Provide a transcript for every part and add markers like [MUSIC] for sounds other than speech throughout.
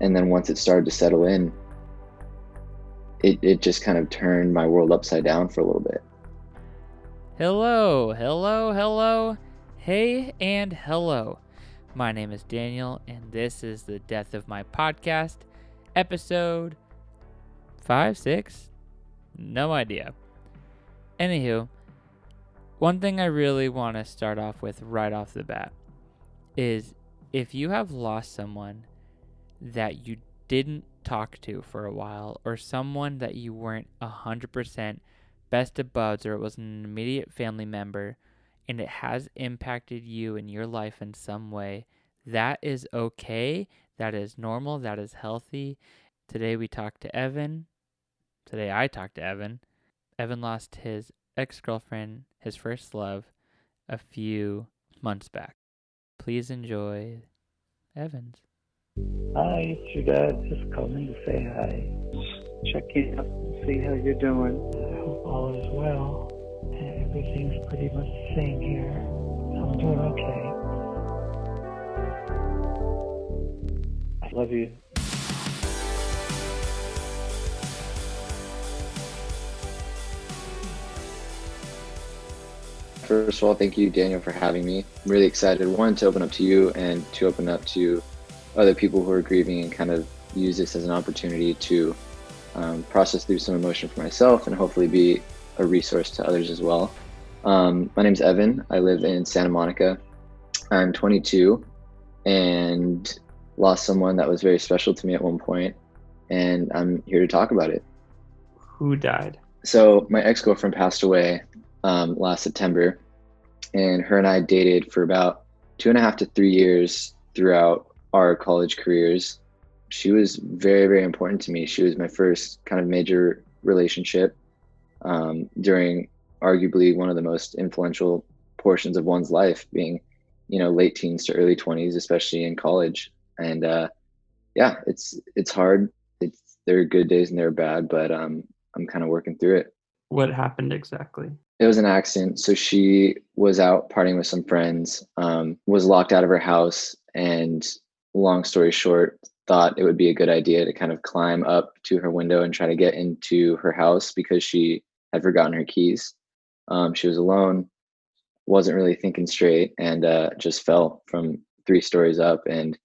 And then once it started to settle in, it, it just kind of turned my world upside down for a little bit. Hello, hello, hello, hey, and hello. My name is Daniel, and this is the Death of My Podcast, episode five, six, no idea. Anywho, one thing I really want to start off with right off the bat is if you have lost someone that you didn't talk to for a while, or someone that you weren't 100% best of buds, or it was an immediate family member, and it has impacted you in your life in some way, that is okay. That is normal. That is healthy. Today we talked to Evan. Today I talked to Evan. Evan lost his ex girlfriend, his first love, a few months back. Please enjoy Evans. Hi, it's your dad. Just calling to say hi. Check in see how you're doing. I hope all is well. Everything's pretty much the same here. I'm doing okay. I love you. First of all, thank you, Daniel, for having me. I'm really excited. One, to open up to you and to open up to other people who are grieving and kind of use this as an opportunity to um, process through some emotion for myself and hopefully be a resource to others as well. Um, my name's Evan. I live in Santa Monica. I'm 22 and lost someone that was very special to me at one point, and I'm here to talk about it. Who died? So, my ex girlfriend passed away um, last September, and her and I dated for about two and a half to three years throughout our college careers. She was very, very important to me. She was my first kind of major relationship um, during arguably one of the most influential portions of one's life, being, you know, late teens to early 20s, especially in college. And uh, yeah, it's it's hard. It's there are good days and there are bad, but um, I'm kind of working through it. What happened exactly? It was an accident. So she was out partying with some friends, um, was locked out of her house, and long story short, thought it would be a good idea to kind of climb up to her window and try to get into her house because she had forgotten her keys. Um, she was alone, wasn't really thinking straight, and uh, just fell from three stories up and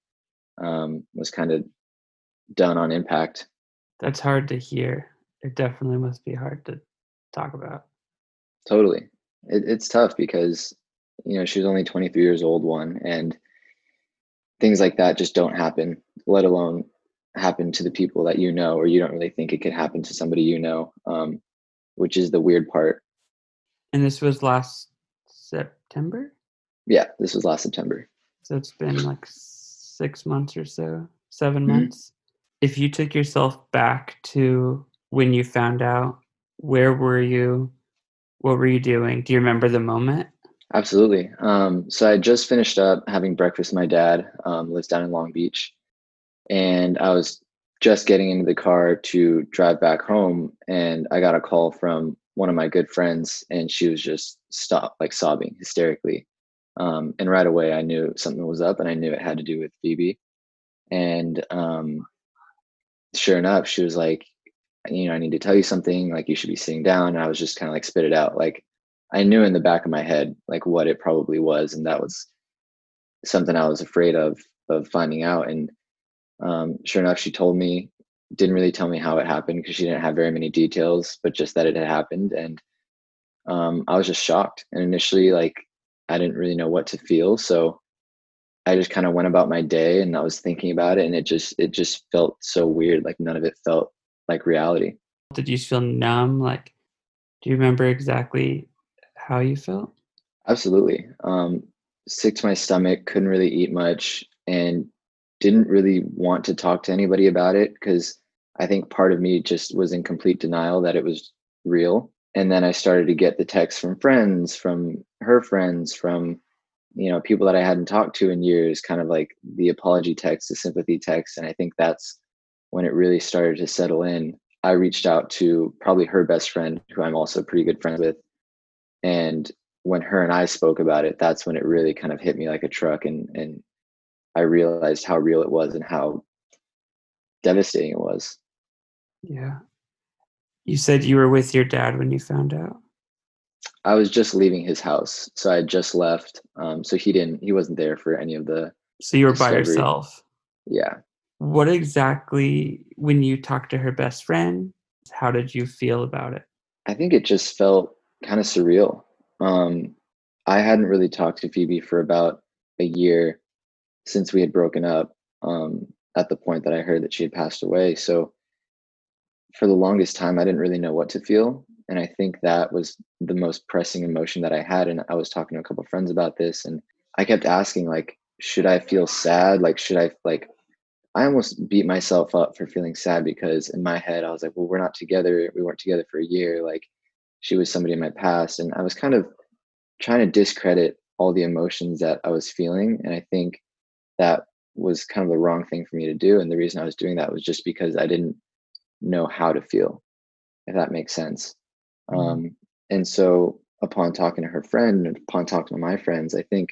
um, was kind of done on impact. That's hard to hear. It definitely must be hard to talk about. Totally. It, it's tough because, you know, she was only 23 years old, one, and things like that just don't happen, let alone happen to the people that you know, or you don't really think it could happen to somebody you know, um, which is the weird part. And this was last September? Yeah, this was last September. So it's been like six months or so, 7 mm-hmm. months. If you took yourself back to when you found out, where were you? What were you doing? Do you remember the moment? Absolutely. Um, so I just finished up having breakfast with my dad, um, lives down in Long Beach. And I was just getting into the car to drive back home. And I got a call from one of my good friends, and she was just stopped, like sobbing hysterically. Um, and right away, I knew something was up, and I knew it had to do with Phoebe. And um, sure enough, she was like, you know, I need to tell you something. Like, you should be sitting down. And I was just kind of like spit it out. Like, I knew in the back of my head like what it probably was, and that was something I was afraid of of finding out. And um, sure enough, she told me. Didn't really tell me how it happened because she didn't have very many details, but just that it had happened, and um, I was just shocked. And initially, like I didn't really know what to feel, so I just kind of went about my day, and I was thinking about it, and it just it just felt so weird. Like none of it felt like reality. Did you feel numb? Like, do you remember exactly how you felt? Absolutely. Um, sick to my stomach, couldn't really eat much, and didn't really want to talk to anybody about it because I think part of me just was in complete denial that it was real. And then I started to get the texts from friends, from her friends, from you know people that I hadn't talked to in years, kind of like the apology text, the sympathy text, and I think that's when it really started to settle in. I reached out to probably her best friend, who I'm also pretty good friends with, and when her and I spoke about it, that's when it really kind of hit me like a truck and and I realized how real it was and how devastating it was. Yeah. You said you were with your dad when you found out. I was just leaving his house, so I had just left. Um, so he didn't, he wasn't there for any of the. So you were by yourself. Yeah, What exactly, when you talked to her best friend, how did you feel about it? I think it just felt kind of surreal. Um, I hadn't really talked to Phoebe for about a year since we had broken up. Um, at the point that I heard that she had passed away, so for the longest time, I didn't really know what to feel, and I think that was the most pressing emotion that I had. And I was talking to a couple friends about this, and I kept asking, like, should I feel sad? Like, should I like? I almost beat myself up for feeling sad because in my head I was like, well, we're not together. We weren't together for a year. Like, she was somebody in my past, and I was kind of trying to discredit all the emotions that I was feeling. And I think that was kind of the wrong thing for me to do. And the reason I was doing that was just because I didn't know how to feel, if that makes sense. Mhm. Um, and so upon talking to her friend and upon talking to my friends, I think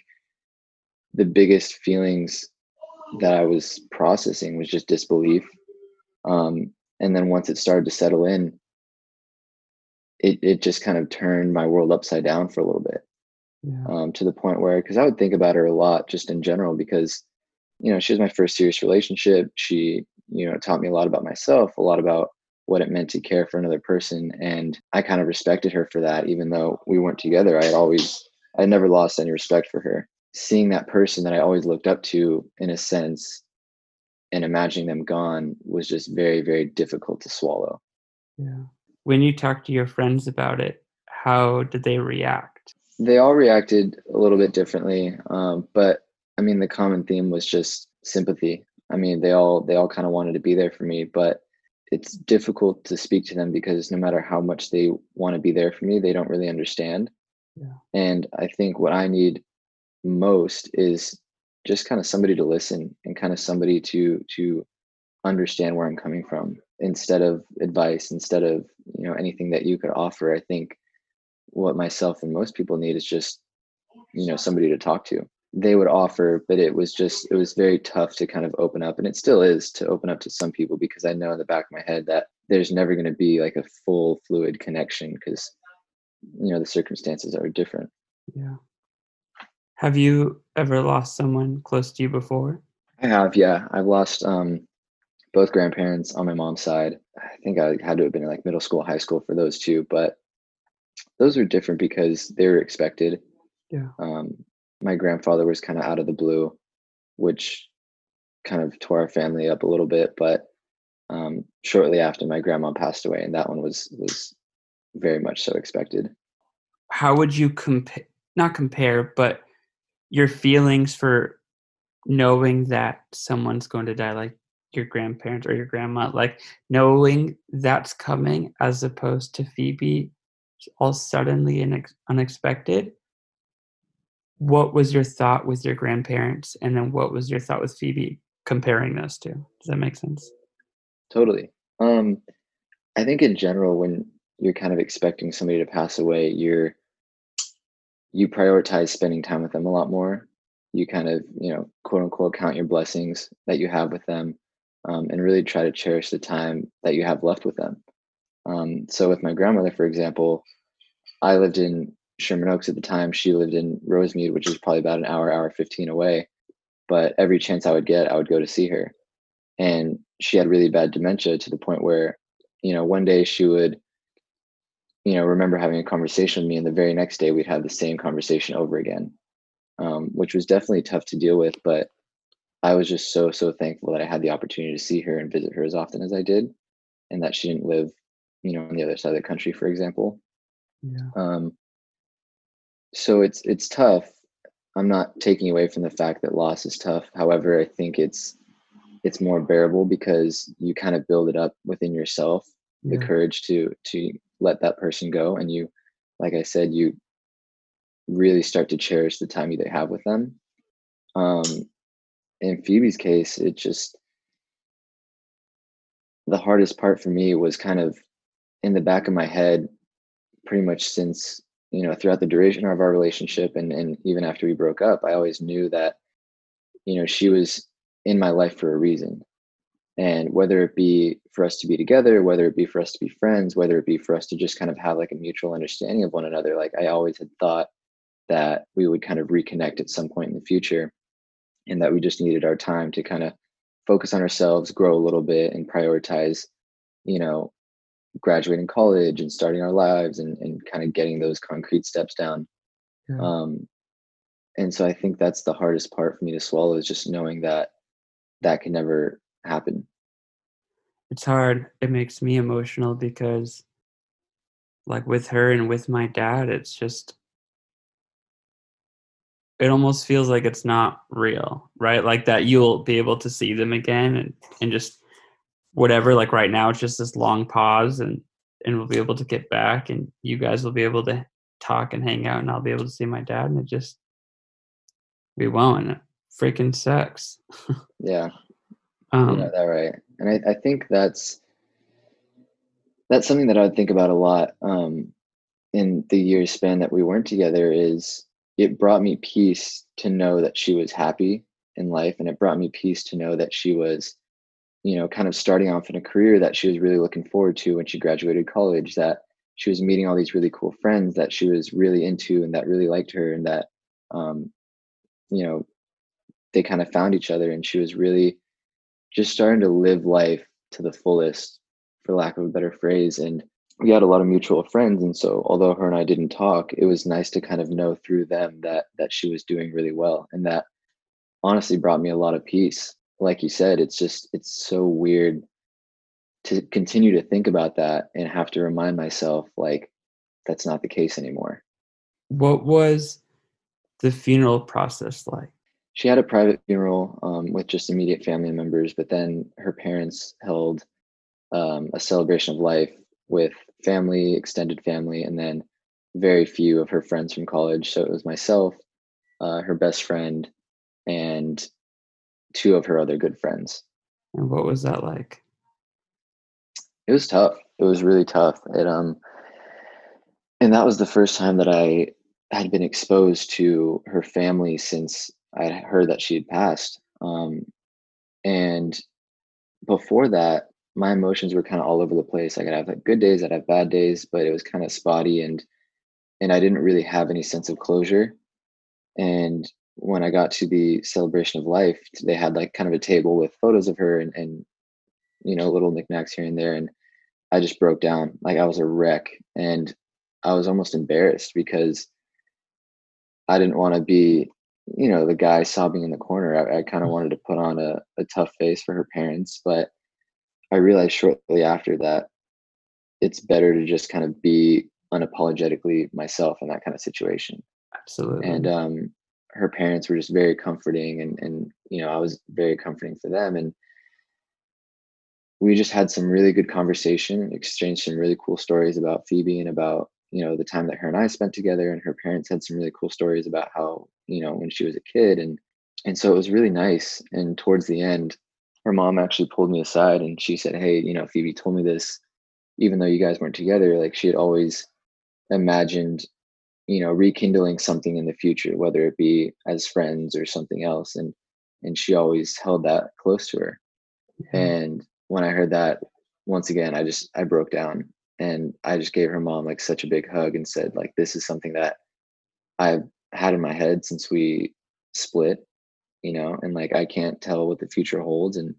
the biggest feelings that I was processing was just disbelief. Um, and then once it started to settle in, it, it just kind of turned my world upside down for a little bit Yeah. um, to the point where because I would think about her a lot just in general because you know she was my first serious relationship. She you know taught me a lot about myself, a lot about what it meant to care for another person, and I kind of respected her for that. Even though we weren't together, I had always I never lost any respect for her. Seeing that person that I always looked up to in a sense and imagining them gone was just very very difficult to swallow. Yeah. When you talked to your friends about it, how did they react? they all reacted a little bit differently um, but i mean the common theme was just sympathy i mean they all they all kind of wanted to be there for me but it's difficult to speak to them because no matter how much they want to be there for me they don't really understand Yeah. and i think what i need most is just kind of somebody to listen and kind of somebody to to understand where i'm coming from instead of advice instead of you know anything that you could offer i think what myself and most people need is just you know somebody to talk to they would offer but it was just it was very tough to kind of open up and it still is to open up to some people because i know in the back of my head that there's never going to be like a full fluid connection because you know the circumstances are different Yeah. Have you ever lost someone close to you before? i have yeah i've lost um both grandparents on my mom's side i think i had to have been in like middle school high school for those two but those are different because they were expected Yeah. um, my grandfather was kind of out of the blue, which kind of tore our family up a little bit. But um, shortly after, my grandma passed away, and that one was was very much so expected. How would you compare, not compare, but your feelings for knowing that someone's going to die, like your grandparents or your grandma, like knowing that's coming as opposed to Phoebe, all suddenly and ex- unexpected? What was your thought with your grandparents? And then what was your thought with Phoebe comparing those two? Does that make sense? Totally. Um, I think in general, when you're kind of expecting somebody to pass away, you're you prioritize spending time with them a lot more. You kind of, you know, quote unquote, count your blessings that you have with them, um, and really try to cherish the time that you have left with them. Um, so, with my grandmother, for example, I lived in Sherman Oaks at the time. She lived in Rosemead, which is probably about an hour, hour 15 away. But every chance I would get, I would go to see her. And she had really bad dementia to the point where, you know, one day she would, you know, remember having a conversation with me, and the very next day we'd have the same conversation over again, um, which was definitely tough to deal with. But I was just so, so thankful that I had the opportunity to see her and visit her as often as I did, and that she didn't live, you know, on the other side of the country, for example. Yeah. Um, so it's it's tough. I'm not taking away from the fact that loss is tough. However, I think it's it's more bearable because you kind of build it up within yourself, the courage to to let that person go, and you, like I said, you really start to cherish the time you they have with them. Um, in Phoebe's case, it just the hardest part for me was kind of in the back of my head pretty much since you know throughout the duration of our relationship and and even after we broke up i always knew that you know she was in my life for a reason. And whether it be for us to be together, whether it be for us to be friends, whether it be for us to just kind of have like a mutual understanding of one another, like I always had thought that we would kind of reconnect at some point in the future and that we just needed our time to kind of focus on ourselves, grow a little bit, and prioritize, you know, graduating college and starting our lives and, and kind of getting those concrete steps down. Yeah. Um, and so I think that's the hardest part for me to swallow is just knowing that that can never happen. It's hard. It makes me emotional because, like, with her and with my dad, it's just it almost feels like it's not real, right? Like that you'll be able to see them again and, and just whatever. Like right now, it's just this long pause and and we'll be able to get back and you guys will be able to talk and hang out and I'll be able to see my dad and it just we won't. It freaking sucks. [LAUGHS] yeah. Um, know that right. And I, I think that's that's something that I would think about a lot um, in the years span that we weren't together is it brought me peace to know that she was happy in life and it brought me peace to know that she was you know kind of starting off in a career that she was really looking forward to when she graduated college that she was meeting all these really cool friends that she was really into and that really liked her and that um, you know they kind of found each other and she was really just starting to live life to the fullest for lack of a better phrase and we had a lot of mutual friends and so although her and i didn't talk it was nice to kind of know through them that that she was doing really well and that honestly brought me a lot of peace. Like you said it's just it's so weird to continue to think about that and have to remind myself like that's not the case anymore. What was the funeral process like? She had a private funeral um, with just immediate family members but then her parents held um, a celebration of life with family, extended family, and then very few of her friends from college. So it was myself, uh, her best friend, and two of her other good friends. And what was that like? It was tough. It was really tough. It um, and that was the first time that I had been exposed to her family since I heard that she had passed. Um, and before that, my emotions were kind of all over the place. I could have like good days, I'd have bad days, but it was kind of spotty and and I didn't really have any sense of closure. And when I got to the celebration of life, they had like kind of a table with photos of her and, and you know, little knickknacks here and there. And I just broke down. Like I was a wreck. And I was almost embarrassed because I didn't want to be, you know, the guy sobbing in the corner. I, I kind of mm. wanted to put on a, a tough face for her parents, but I realized shortly after that it's better to just kind of be unapologetically myself in that kind of situation. Absolutely. And um, her parents were just very comforting, and and you know I was very comforting for them, and we just had some really good conversation, exchanged some really cool stories about Phoebe and about you know the time that her and I spent together, and her parents had some really cool stories about how you know when she was a kid, and and so it was really nice. And towards the end, her mom actually pulled me aside and she said, Hey, you know, Phoebe told me this, even though you guys weren't together, like she had always imagined, you know, rekindling something in the future, whether it be as friends or something else. And and she always held that close to her. Mm-hmm. And when I heard that, once again, I just I broke down and I just gave her mom like such a big hug and said, like, this is something that I've had in my head since we split you know, and like I can't tell what the future holds. And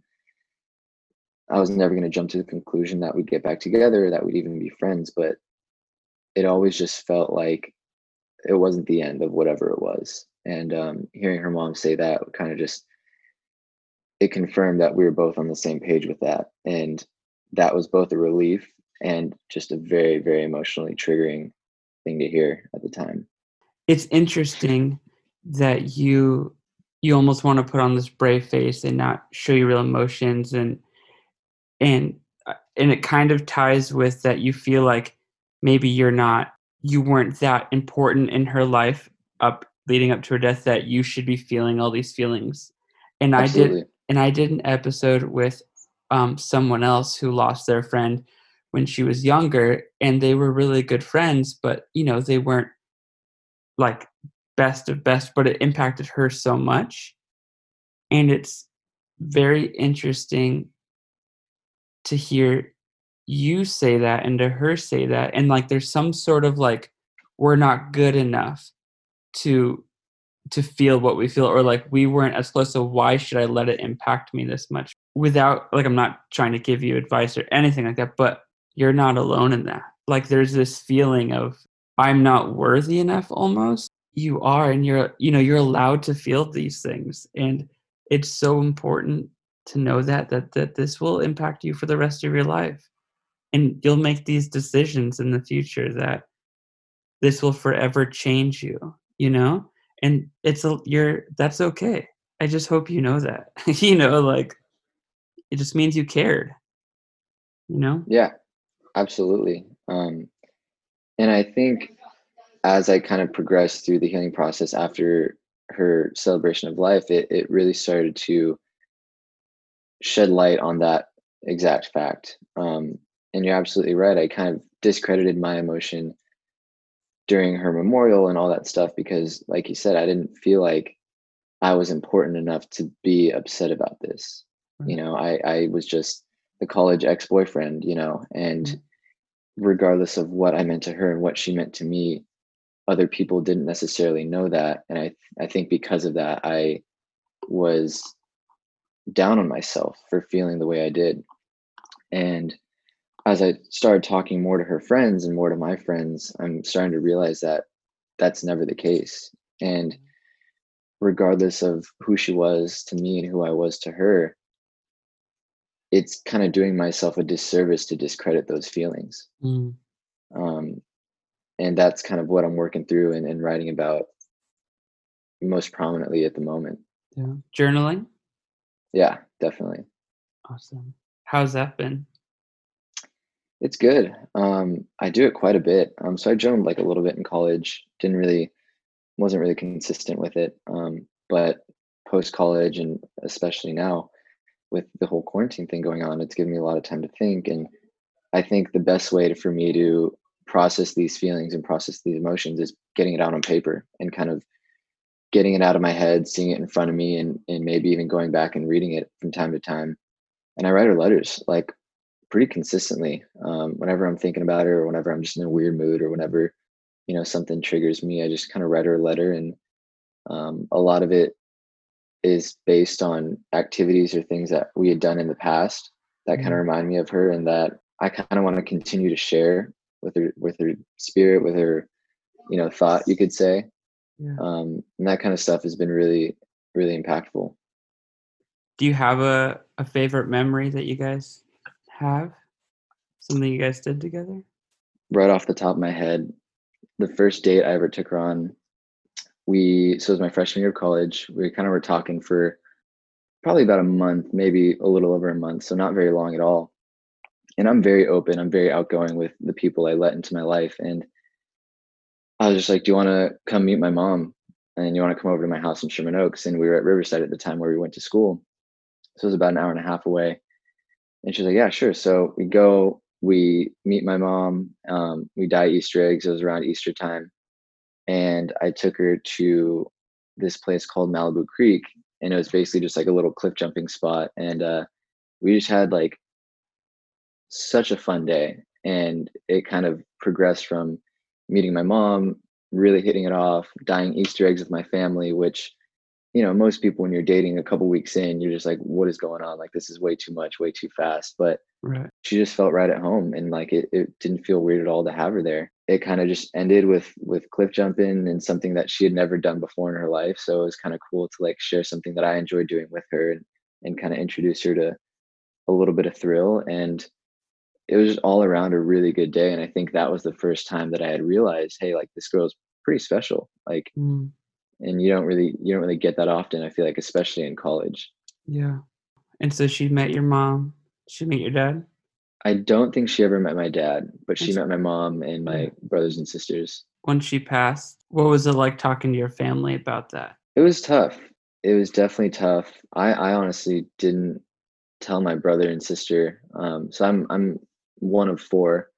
I was never going to jump to the conclusion that we'd get back together, that we'd even be friends, but it always just felt like it wasn't the end of whatever it was. And um, hearing her mom say that kind of just it confirmed that we were both on the same page with that, and that was both a relief and just a very, very emotionally triggering thing to hear at the time. It's interesting that you you almost want to put on this brave face and not show your real emotions and and uh, and it kind of ties with that you feel like maybe you're not you weren't that important in her life up leading up to her death that you should be feeling all these feelings and Absolutely. i did and i did an episode with um, someone else who lost their friend when she was younger and they were really good friends but you know they weren't like best of best, but it impacted her so much. And it's very interesting to hear you say that and to her say that. And like there's some sort of like we're not good enough to to feel what we feel or like we weren't as close so why should i let it impact me this much? Without like i'm not trying to give you advice or anything like that but you're not alone in that. Like there's this feeling of i'm not worthy enough almost you are and you're you know you're allowed to feel these things and it's so important to know that that that this will impact you for the rest of your life and you'll make these decisions in the future that this will forever change you you know and it's a you're that's okay i just hope you know that [LAUGHS] you know like it just means you cared you know Yeah, absolutely. Um, and I think as I kind of progressed through the healing process after her celebration of life, it, it really started to shed light on that exact fact. Um, and you're absolutely right. I kind of discredited my emotion during her memorial and all that stuff because, like you said, I didn't feel like I was important enough to be upset about this. You know, I, I was just the college ex boyfriend, you know, and Mm. regardless of what I meant to her and what she meant to me, other people didn't necessarily know that. And I, I think because of that, I was down on myself for feeling the way I did. And as I started talking more to her friends and more to my friends, I'm starting to realize that that's never the case. And regardless of who she was to me and who I was to her, it's kind of doing myself a disservice to discredit those feelings. Mm. Um, and that's kind of what I'm working through and, and writing about most prominently at the moment. yeah journaling Yeah, definitely. awesome how's that been It's good. Um, I do it quite a bit. Um, so I journaled like a little bit in college. Didn't really, wasn't really consistent with it. Um, but post college and especially now with the whole quarantine thing going on, it's given me a lot of time to think. And I think the best way to, for me to process these feelings and process these emotions is getting it out on paper and kind of getting it out of my head, seeing it in front of me, and and maybe even going back and reading it from time to time. And I write her letters like pretty consistently. Um, whenever I'm thinking about her, or whenever I'm just in a weird mood, or whenever you know something triggers me, I just kind of write her a letter, and um, a lot of it is based on activities or things that we had done in the past that kind of Mhm. remind me of her, and that I kind of want to continue to share with her, with her spirit, with her, you know, thought, you could say. yeah Um, and that kind of stuff has been really, really impactful. do you have a, a favorite memory that you guys have something you guys did together right off the top of my head, the first date I ever took her on, we so it was my freshman year of college. We kind of were talking for probably about a month, maybe a little over a month, so not very long at all. And I'm very open. I'm very outgoing with the people I let into my life. And I was just like, "Do you want to come meet my mom? And you want to come over to my house in Sherman Oaks?" And we were at Riverside at the time where we went to school, so it was about an hour and a half away. And she's like, "Yeah, sure." So we go, we meet my mom, um, we dye Easter eggs. It was around Easter time, and I took her to this place called Malibu Creek, and it was basically just like a little cliff jumping spot. And uh, we just had like such a fun day, and it kind of progressed from meeting my mom, really hitting it off, dyeing Easter eggs with my family, which you know most people when you're dating a couple weeks in you're just like what is going on? Like this is way too much way too fast. But right. she just felt right at home and like it, it didn't feel weird at all to have her there. It kind of just ended with with cliff jumping and something that she had never done before in her life. So it was kind of cool to like share something that i enjoyed doing with her and and kind of introduce her to a little bit of thrill. And it was just all around a really good day and i think that was the first time that i had realized hey like this girl's pretty special like Mm, and you don't really you don't really get that often i feel like especially in college. Yeah. And so she met your mom she met your dad? I don't think she ever met my dad but she met my mom and my brothers and sisters. When she passed what was it like talking to your family about that? It was tough. It was definitely tough. I i honestly didn't tell my brother and sister um so i'm i'm one of four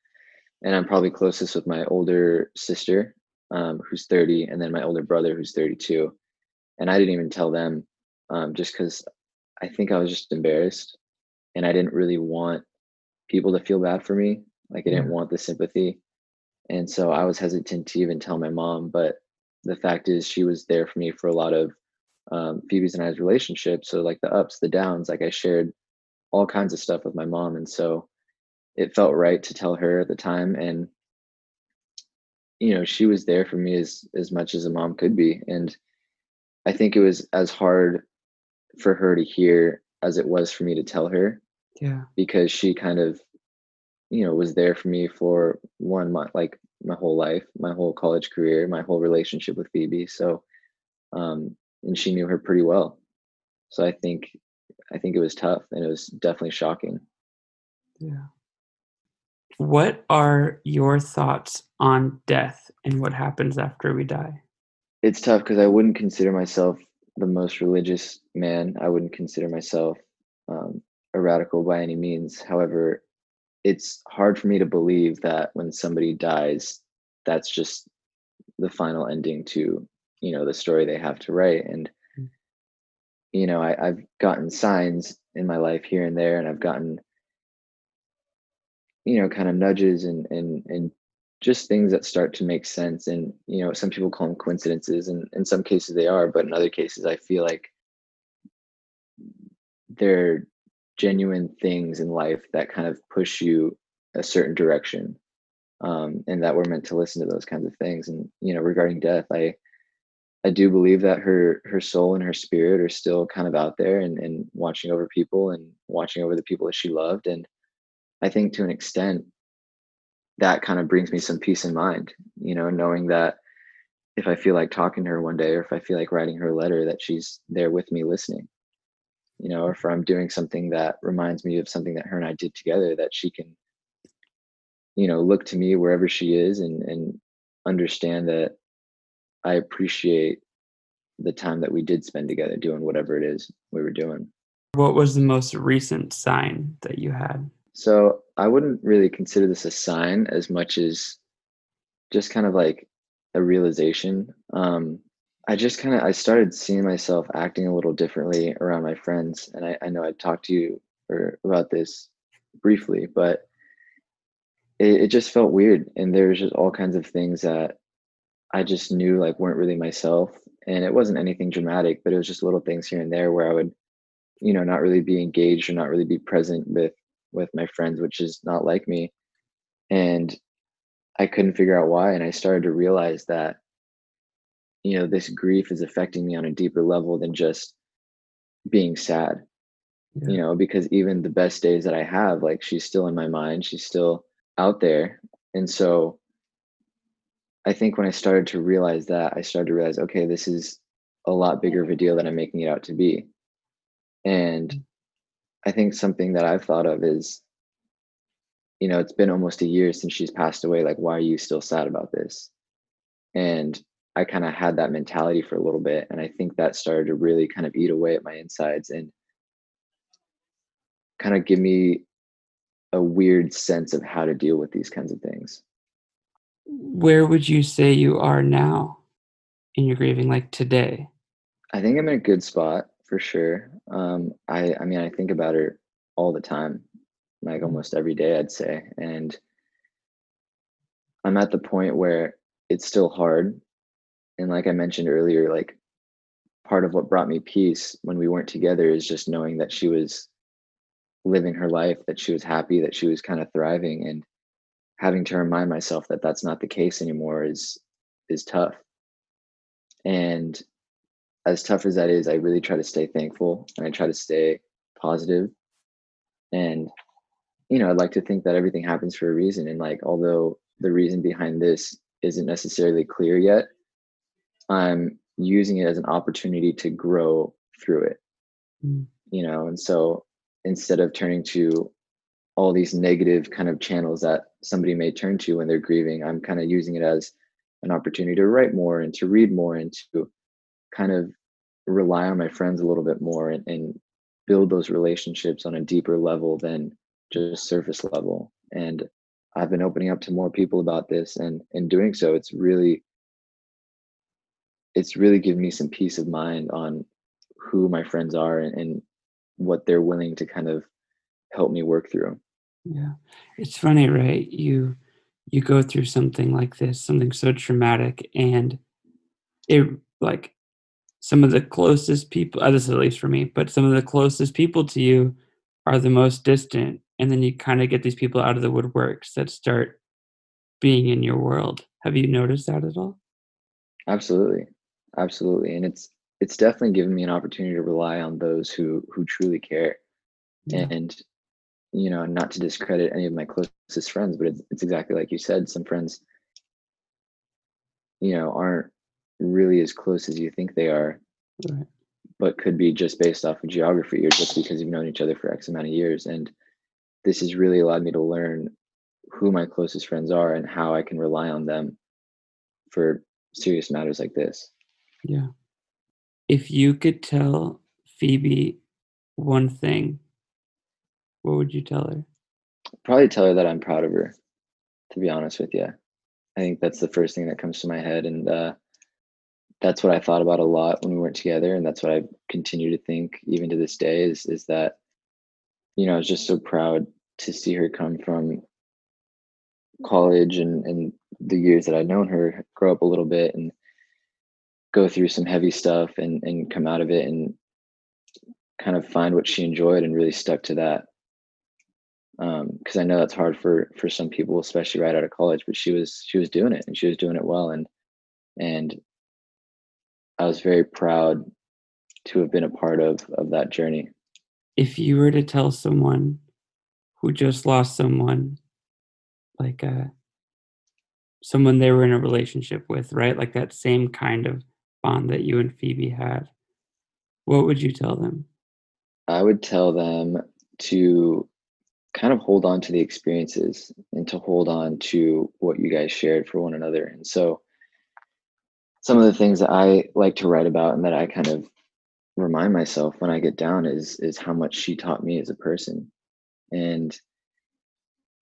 and i'm probably closest with my older sister um who's 30 and then my older brother who's 32 and i didn't even tell them um just because i think i was just embarrassed and i didn't really want people to feel bad for me. Like I didn't want the sympathy. And so I was hesitant to even tell my mom, but the fact is she was there for me for a lot of um, Phoebe's and I's relationship. So like the ups, the downs, like I shared all kinds of stuff with my mom. And so it felt right to tell her at the time. And, you know, she was there for me as, as much as a mom could be. And I think it was as hard for her to hear as it was for me to tell her Yeah. because she kind of you know was there for me for one month like my whole life my whole college career my whole relationship with phoebe so um and she knew her pretty well so i think i think it was tough and it was definitely shocking Yeah. What are your thoughts on death and what happens after we die? it's tough because i wouldn't consider myself the most religious man i wouldn't consider myself um, a radical by any means however it's hard for me to believe that when somebody dies that's just the final ending to you know the story they have to write and Mm. you know I, i've gotten signs in my life here and there and i've gotten you know kind of nudges and and and just things that start to make sense. And you know some people call them coincidences and in some cases they are but in other cases i feel like they're genuine things in life that kind of push you a certain direction um, and that we're meant to listen to those kinds of things. And you know regarding death i i do believe that her her soul and her spirit are still kind of out there and, and watching over people and watching over the people that she loved. And i think to an extent that kind of brings me some peace in mind you know knowing that if i feel like talking to her one day or if i feel like writing her a letter that she's there with me listening you know, or if I'm doing something that reminds me of something that her and I did together, that she can, you know, look to me wherever she is and and understand that I appreciate the time that we did spend together doing whatever it is we were doing. What was the most recent sign that you had? So I wouldn't really consider this a sign as much as just kind of like a realization. Um, I just kind of I started seeing myself acting a little differently around my friends, and I, I know I talked to you or about this briefly, but it, it just felt weird, and there was just all kinds of things that I just knew like weren't really myself, and it wasn't anything dramatic, but it was just little things here and there where I would, you know, not really be engaged or not really be present with with my friends, which is not like me, and I couldn't figure out why, and I started to realize that you know this grief is affecting me on a deeper level than just being sad Yeah. you know because even the best days that i have like she's still in my mind she's still out there. And so i think when i started to realize that i started to realize okay this is a lot bigger of a deal than i'm making it out to be. And mm. I think something that i've thought of is you know it's been almost a year since she's passed away like why are you still sad about this and I kind of had that mentality for a little bit. And I think that started to really kind of eat away at my insides and kind of give me a weird sense of how to deal with these kinds of things. Where would you say you are now in your grieving, like today? I think I'm in a good spot for sure. Um, I, I mean, I think about her all the time, like almost every day, I'd say. And I'm at the point where it's still hard. And like I mentioned earlier, like part of what brought me peace when we weren't together is just knowing that she was living her life, that she was happy, that she was kind of thriving, and having to remind myself that that's not the case anymore is is tough. And as tough as that is, I really try to stay thankful and I try to stay positive. And you know, I'd like to think that everything happens for a reason. And like, although the reason behind this isn't necessarily clear yet, I'm using it as an opportunity to grow through it. Mm. You know, and so instead of turning to all these negative kind of channels that somebody may turn to when they're grieving, I'm kind of using it as an opportunity to write more and to read more and to kind of rely on my friends a little bit more and, and build those relationships on a deeper level than just surface level. And I've been opening up to more people about this and in doing so, it's really it's really given me some peace of mind on who my friends are and, and what they're willing to kind of help me work through. Yeah. It's funny, right? You you go through something like this, something so traumatic, and it like some of the closest people, uh, this is at least for me, but some of the closest people to you are the most distant. And then you kind of get these people out of the woodworks that start being in your world. Have you noticed that at all? Absolutely. Absolutely. And it's it's definitely given me an opportunity to rely on those who who truly care. Yeah. And you know, not to discredit any of my closest friends, but it's, it's exactly like you said. Some friends, you know, aren't really as close as you think they are, Right. but could be just based off of geography or just because you've known each other for X amount of years. And this has really allowed me to learn who my closest friends are and how I can rely on them for serious matters like this. Yeah. If you could tell Phoebe one thing, what would you tell her? Probably tell her that I'm proud of her, to be honest with you. I think that's the first thing that comes to my head. And uh, that's what I thought about a lot when we weren't together. And that's what I continue to think even to this day is, is that, you know, I was just so proud to see her come from college and, and the years that I'd known her grow up a little bit and go through some heavy stuff and, and come out of it and kind of find what she enjoyed and really stuck to that because um, I know that's hard for for some people, especially right out of college. But she was she was doing it, and she was doing it well, and and I was very proud to have been a part of of that journey. If you were to tell someone who just lost someone, like uh, someone they were in a relationship with, right, like that same kind of bond that you and Phoebe had, what would you tell them? I would tell them to kind of hold on to the experiences and to hold on to what you guys shared for one another. And so some of the things that I like to write about and that I kind of remind myself when I get down is is how much she taught me as a person. And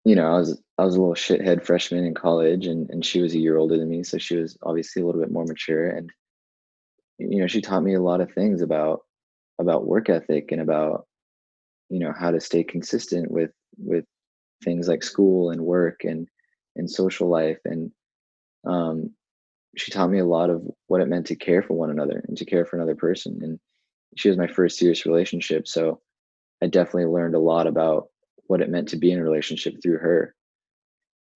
you know, I was I was a little shithead freshman in college and and she was a year older than me, so she was obviously a little bit more mature and you know, she taught me a lot of things about about work ethic and about you know how to stay consistent with with things like school and work and and social life and um, she taught me a lot of what it meant to care for one another and to care for another person and she was my first serious relationship so i definitely learned a lot about what it meant to be in a relationship through her.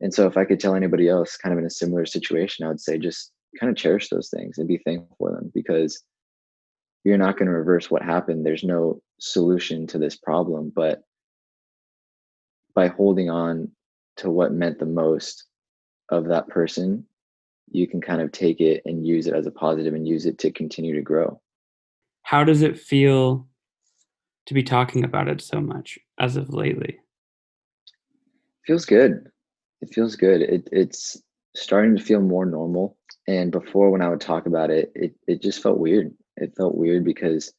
And so if i could tell anybody else kind of in a similar situation i would say just kind of cherish those things and be thankful for them because you're not going to reverse what happened there's no solution to this problem but by holding on to what meant the most of that person you can kind of take it and use it as a positive and use it to continue to grow. How does it feel to be talking about it so much as of lately? Feels good. It feels good. It, it's starting to feel more normal. And before when i would talk about it it, it just felt weird. It felt weird because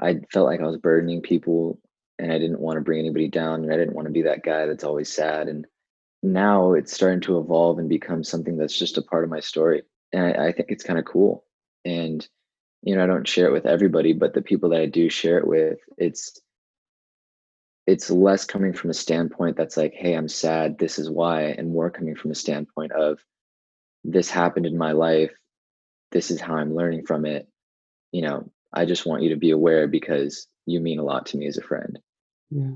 I felt like I was burdening people and I didn't want to bring anybody down and I didn't want to be that guy that's always sad. And now it's starting to evolve and become something that's just a part of my story. And I, I think it's kind of cool. And, you know, I don't share it with everybody, but the people that I do share it with, it's, it's less coming from a standpoint that's like, hey, I'm sad, this is why, and more coming from a standpoint of this happened in my life, this is how I'm learning from it. You know, I just want you to be aware because you mean a lot to me as a friend. Yeah.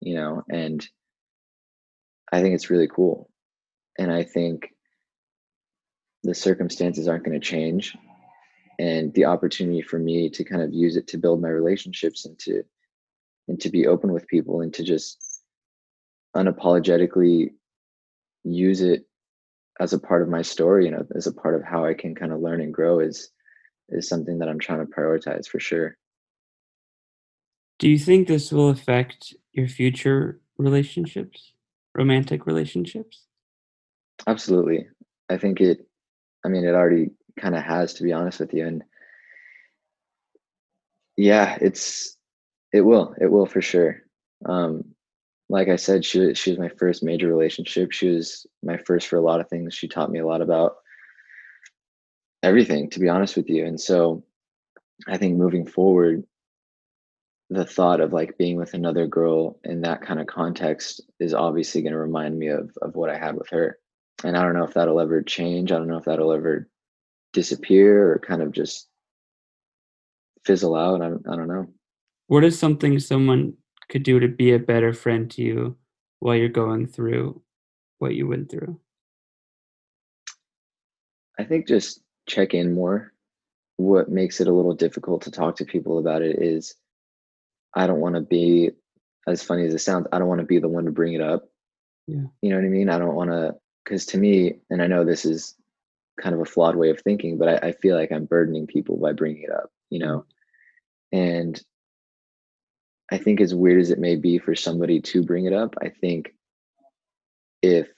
You know, and I think it's really cool. And I think the circumstances aren't going to change. And the opportunity for me to kind of use it to build my relationships and to and to be open with people and to just unapologetically use it as a part of my story and as a part of how I can kind of learn and grow is is something that I'm trying to prioritize for sure. Do you think this will affect your future relationships, romantic relationships? Absolutely. I think it, I mean, it already kind of has, to be honest with you. And yeah, it's, it will, it will for sure. Um, like I said, she, she was my first major relationship. She was my first for a lot of things. She taught me a lot about everything to be honest with you and so i think moving forward the thought of like being with another girl in that kind of context is obviously going to remind me of of what I had with her. And I don't know if that'll ever change. I don't know if that'll ever disappear or kind of just fizzle out. I don't, I don't know. What is something someone could do to be a better friend to you while you're going through what you went through? I think just check in more. What makes it a little difficult to talk to people about it is I don't want to be as funny as it sounds, I don't want to be the one to bring it up. Yeah. You know what I mean? I don't want to because to me, and I know this is kind of a flawed way of thinking, but I, I feel like I'm burdening people by bringing it up, you know? And I think as weird as it may be for somebody to bring it up, I think if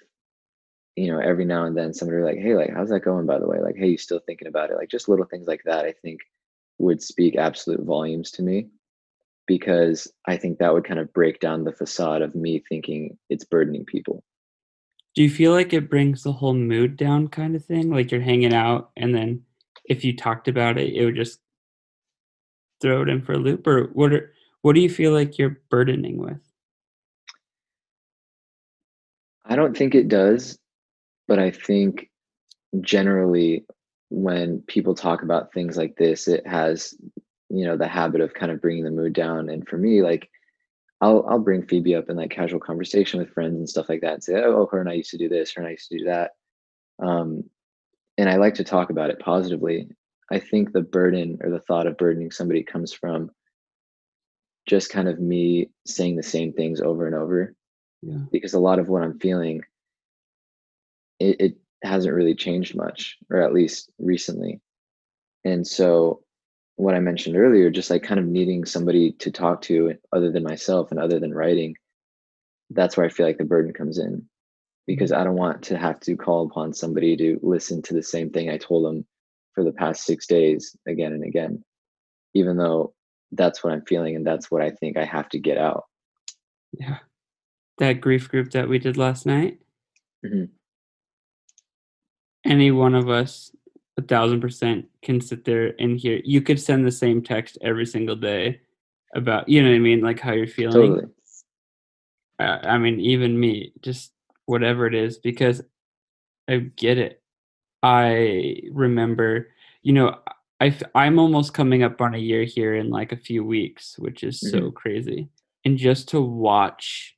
you know every now and then somebody like, hey, like how's that going by the way? Like, hey, you still thinking about it? Like just little things like that, I think would speak absolute volumes to me because I think that would kind of break down the facade of me thinking it's burdening people. Do you feel like it brings the whole mood down kind of thing? Like you're hanging out and then if you talked about it, it would just throw it in for a loop or what are what do you feel like you're burdening with? I don't think it does, but I think generally when people talk about things like this, it has, you know, the habit of kind of bringing the mood down. And for me, like, I'll I'll bring Phoebe up in like casual conversation with friends and stuff like that, and say, oh, her and I used to do this, her and I used to do that. Um, and I like to talk about it positively. I think the burden or the thought of burdening somebody comes from just kind of me saying the same things over and over Yeah. because a lot of what I'm feeling, it, it hasn't really changed much, or at least recently. And so, what I mentioned earlier, just like kind of needing somebody to talk to other than myself and other than writing, that's where I feel like the burden comes in because I don't want to have to call upon somebody to listen to the same thing I told them for the past six days again and again, even though that's what I'm feeling and that's what I think I have to get out. Yeah. That grief group that we did last night. Mhm. Any one of us, a thousand percent, can sit there and hear. You could send the same text every single day about, you know what I mean, like how you're feeling. Totally. Uh, I mean, even me, just whatever it is, because I get it. I remember, you know, I f- I'm almost coming up on a year here in like a few weeks, which is so crazy. And just to watch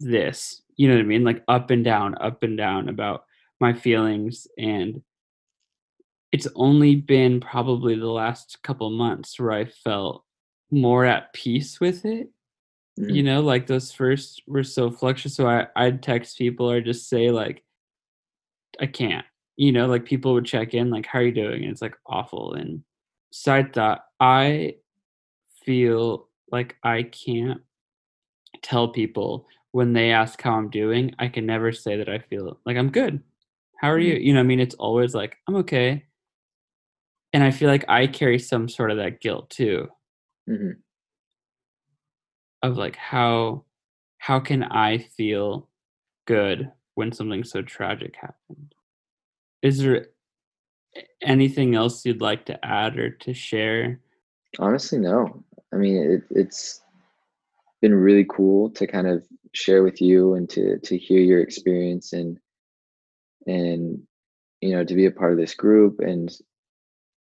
this, you know what I mean, like up and down, up and down about my feelings, and it's only been probably the last couple months where I felt more at peace with it you Mhm. know like those first were so fluctuating so i i'd text people or just say like i can't you know like people would check in like how are you doing? And it's like awful and side thought i feel like i can't tell people when they ask how i'm doing i can never say that i feel like i'm good. How are you? You know i mean it's always like i'm okay and i feel like i carry some sort of that guilt too Mhm. of like how how can I feel good when something so tragic happened? Is there anything else you'd like to add or to share? Honestly, no. I mean, it, it's been really cool to kind of share with you and to to hear your experience and and you know to be a part of this group and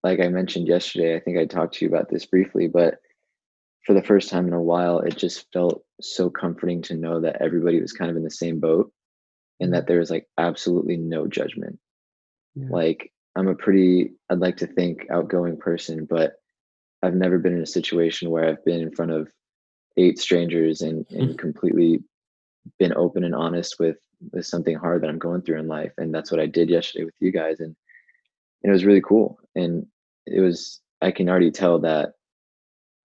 like I mentioned yesterday, I think I talked to you about this briefly, but for the first time in a while, it just felt so comforting to know that everybody was kind of in the same boat and that there was like absolutely no judgment. Yeah. Like I'm a pretty, I'd like to think outgoing person, but I've never been in a situation where I've been in front of eight strangers and, and [LAUGHS] completely been open and honest with with something hard that I'm going through in life. And that's what I did yesterday with you guys. And, and it was really cool. And it was, I can already tell that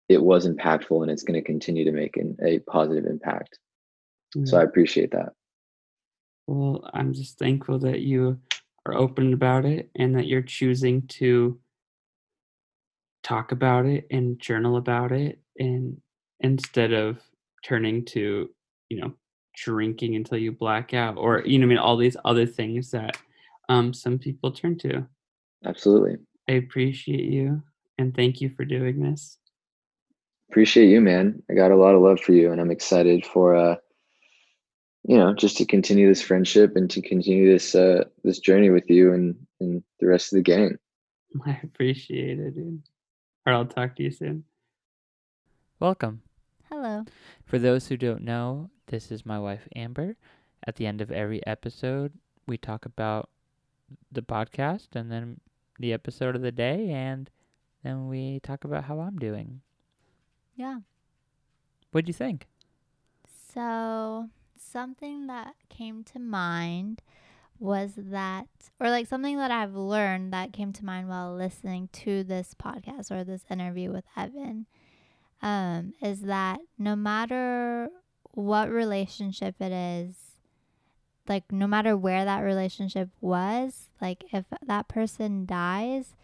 it was impactful and it's going to continue to make an, a positive impact. So I appreciate that. Well, I'm just thankful that you are open about it and that you're choosing to talk about it and journal about it and instead of turning to, you know, drinking until you black out or you know I mean all these other things that um some people turn to. Absolutely. I appreciate you and thank you for doing this. appreciate you, man. I got a lot of love for you, and I'm excited for uh, you know, just to continue this friendship and to continue this uh this journey with you and and the rest of the gang. [LAUGHS] I appreciate it, dude. Or I'll talk to you soon. Welcome. Hello. For those who don't know, this is my wife Amber. At the end of every episode, we talk about the podcast and then the episode of the day, and then we talk about how I'm doing. Yeah. What'd you think? So, something that came to mind was that, or like something that I've learned that came to mind while listening to this podcast or this interview with Evan, um, is that no matter what relationship it is, like no matter where that relationship was, like if that person dies,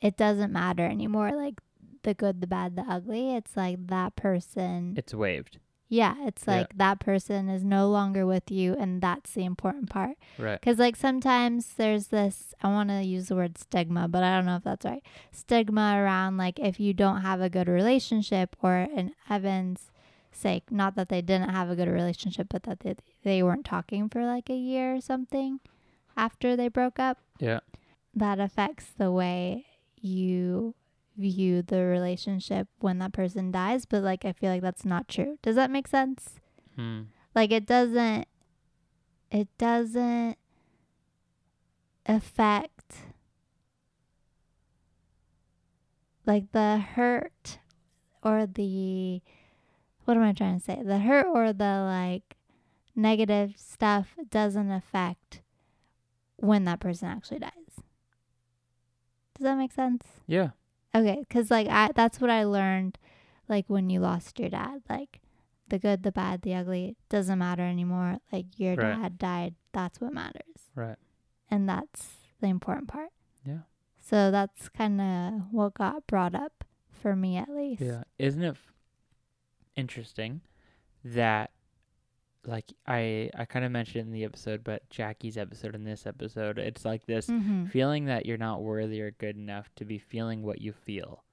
it doesn't matter anymore. Like the good, the bad, the ugly. It's like that person It's waived. yeah, it's Yeah. like that person is no longer with you, and that's the important part. Right. Because, like, sometimes there's this, I want to use the word stigma, but I don't know if that's right. Stigma around, like, if you don't have a good relationship, or in Evan's sake, not that they didn't have a good relationship, but that they, they weren't talking for like a year or something after they broke up, Yeah. that affects the way you view the relationship when that person dies. But, like, I feel like that's not true. Does that make sense? Hmm. like it doesn't it doesn't affect like the hurt or the what am i trying to say the hurt or the like negative stuff doesn't affect when that person actually dies does that make sense Yeah. Okay, because like I that's what I learned, like when you lost your dad. Like the good, the bad, the ugly doesn't matter anymore. Like your Right. dad died. That's what matters, Right. and that's the important part. Yeah. So that's kind of what got brought up for me, at least. Yeah. Isn't it f- interesting that like I I kind of mentioned in the episode, but Jackie's episode and this episode, it's like this Mm-hmm. feeling that you're not worthy or good enough to be feeling what you feel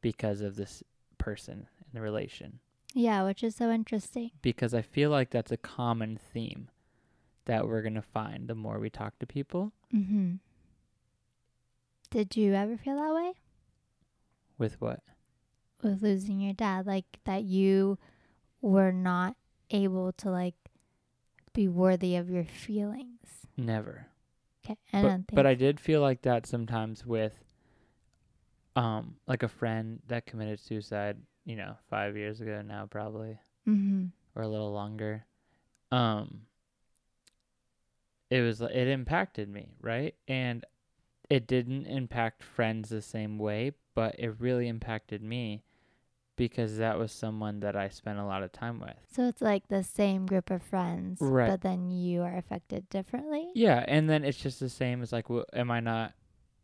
because of this person in the relation. Yeah, which is so interesting. Because I feel like that's a common theme that we're going to find the more we talk to people Mm-hmm. Did you ever feel that way with what? With losing your dad? Like that you were not able to like be worthy of your feelings. Never. Okay, I but, don't think. but I did feel like that sometimes with um like a friend that committed suicide, you know, 5 years ago now probably Mm-hmm. or a little longer. Um it was it impacted me, right? And it didn't impact friends the same way, but it really impacted me because that was someone that I spent a lot of time with. So it's like the same group of friends, Right. but then you are affected differently. Yeah, and then it's just the same as like, w- am I not?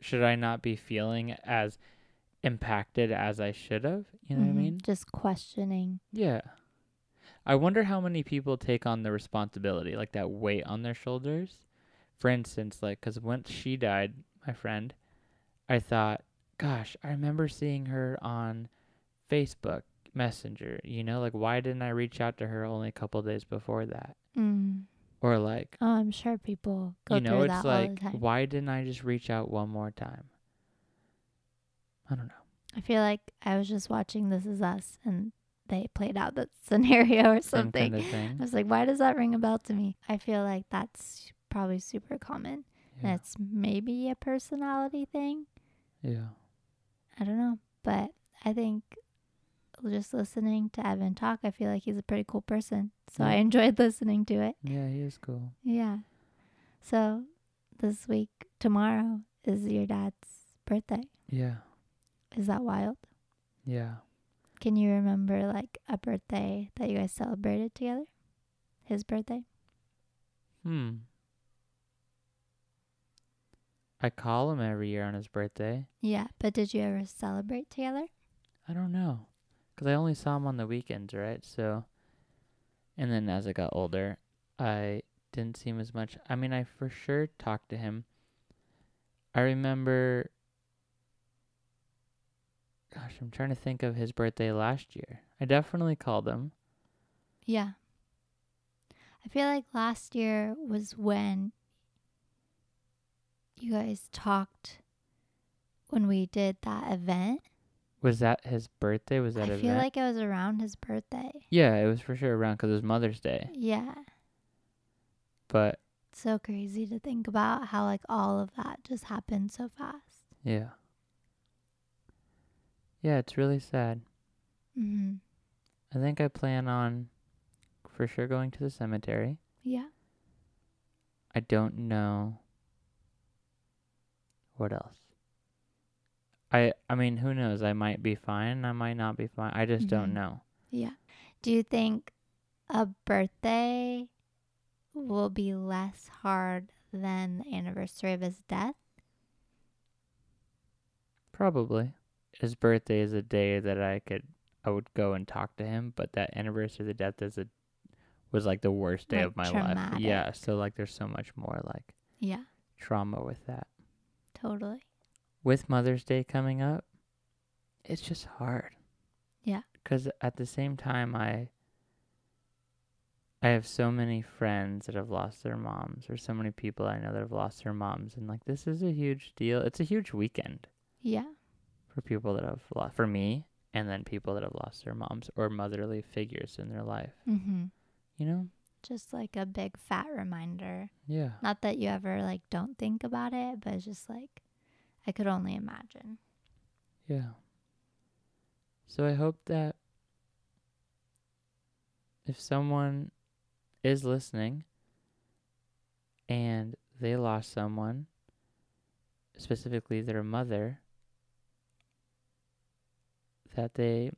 Should I not be feeling as impacted as I should have? You know what I Mhm. mean? Just questioning. Yeah. I wonder how many people take on the responsibility, like that weight on their shoulders. For instance, like, because once she died, my friend, I thought, gosh, I remember seeing her on Facebook Messenger. You know, like, why didn't I reach out to her only a couple days before that? Mm. Or like, Oh, I'm sure people go you know, through it's that all the like, time. why didn't I just reach out one more time? I don't know. I feel like I was just watching This Is Us and they played out that [LAUGHS] scenario or something. kind of I was like, why does that ring a bell to me? I feel like that's probably super common. And it's maybe a personality thing. yeah. I don't know. But I think just listening to Evan talk, I feel like he's a pretty cool person. So I enjoyed [LAUGHS] listening to it. Yeah, he is cool. Yeah. So this week, tomorrow, is your dad's birthday. Yeah. Is that wild? Yeah. Can you remember like a birthday that you guys celebrated together? His birthday? Hmm. I call him every year on his birthday. Yeah, but did you ever celebrate together? I don't know. Because I only saw him on the weekends, right? So, and then as I got older, I didn't see him as much. I mean, I for sure talked to him. I remember, gosh, I'm trying to think of his birthday last year. I definitely called him. Yeah. I feel like last year was when you guys talked when we did that event. Was that his birthday? Was that I event? feel like it was around his birthday. yeah, it was for sure around because it was Mother's Day. Yeah. But It's So crazy to think about how like all of that just happened so fast. yeah, yeah, it's really sad. hmm I think I plan on for sure going to the cemetery. Yeah. I don't know what else. I I mean, who knows? I might be fine. I might not be fine. I just Mhm. don't know. Yeah. Do you think a birthday will be less hard than the anniversary of his death? Probably. His birthday is a day that I could I would go and talk to him, but that anniversary of the death is a was like the worst day Like of my life. traumatic. Yeah, so like there's so much more like Yeah, trauma with that. totally. With Mother's Day coming up, it's just hard. Yeah. Cuz at the same time I I have so many friends that have lost their moms or so many people I know that have lost their moms and like this is a huge deal. It's a huge weekend. Yeah. for people that have lost for me and then people that have lost their moms or motherly figures in their life Mm-hmm. you know Just like a big fat reminder. yeah Not that you ever like don't think about it, but it's just like I could only imagine. yeah so i hope that if someone is listening and they lost someone specifically their mother that they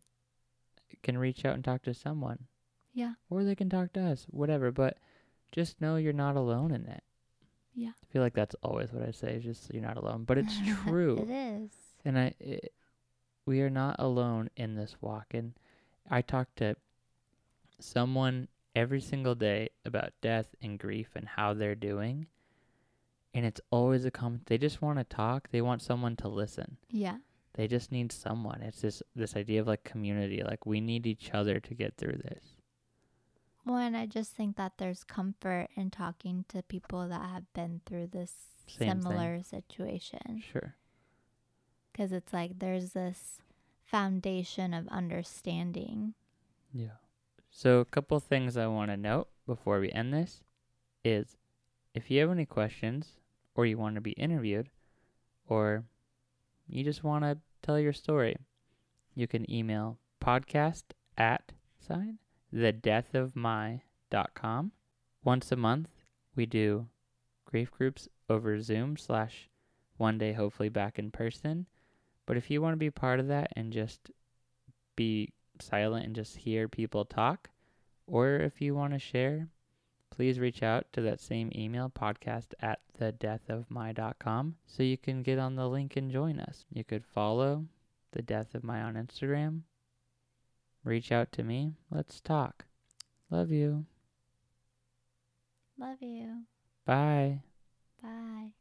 can reach out and talk to someone Yeah. or they can talk to us, whatever. But just know you're not alone in it. Yeah. I feel like that's always what I say, just you're not alone. But it's [LAUGHS] true, it is. and I, it, we are not alone in this walk. And I talk to someone every single day about death and grief and how they're doing, and it's always a comment. They just want to talk. They want someone to listen. Yeah. They just need someone. It's this this idea of like community. Like we need each other to get through this. Well, and I just think that there's comfort in talking to people that have been through this Same thing. similar situation. Sure. Because it's like there's this foundation of understanding. Yeah. So a couple things I want to note before we end this is if you have any questions or you want to be interviewed or you just want to tell your story, you can email podcast at sign the death of my. Once a month we do grief groups over Zoom slash one day hopefully back in person. But if you want to be part of that and just be silent and just hear people talk, or if you want to share, please reach out to that same email podcast at the death of my.com so you can get on the link and join us. You could follow the death of my on Instagram. Reach out to me. Let's talk. Love you. Love you. Bye. Bye.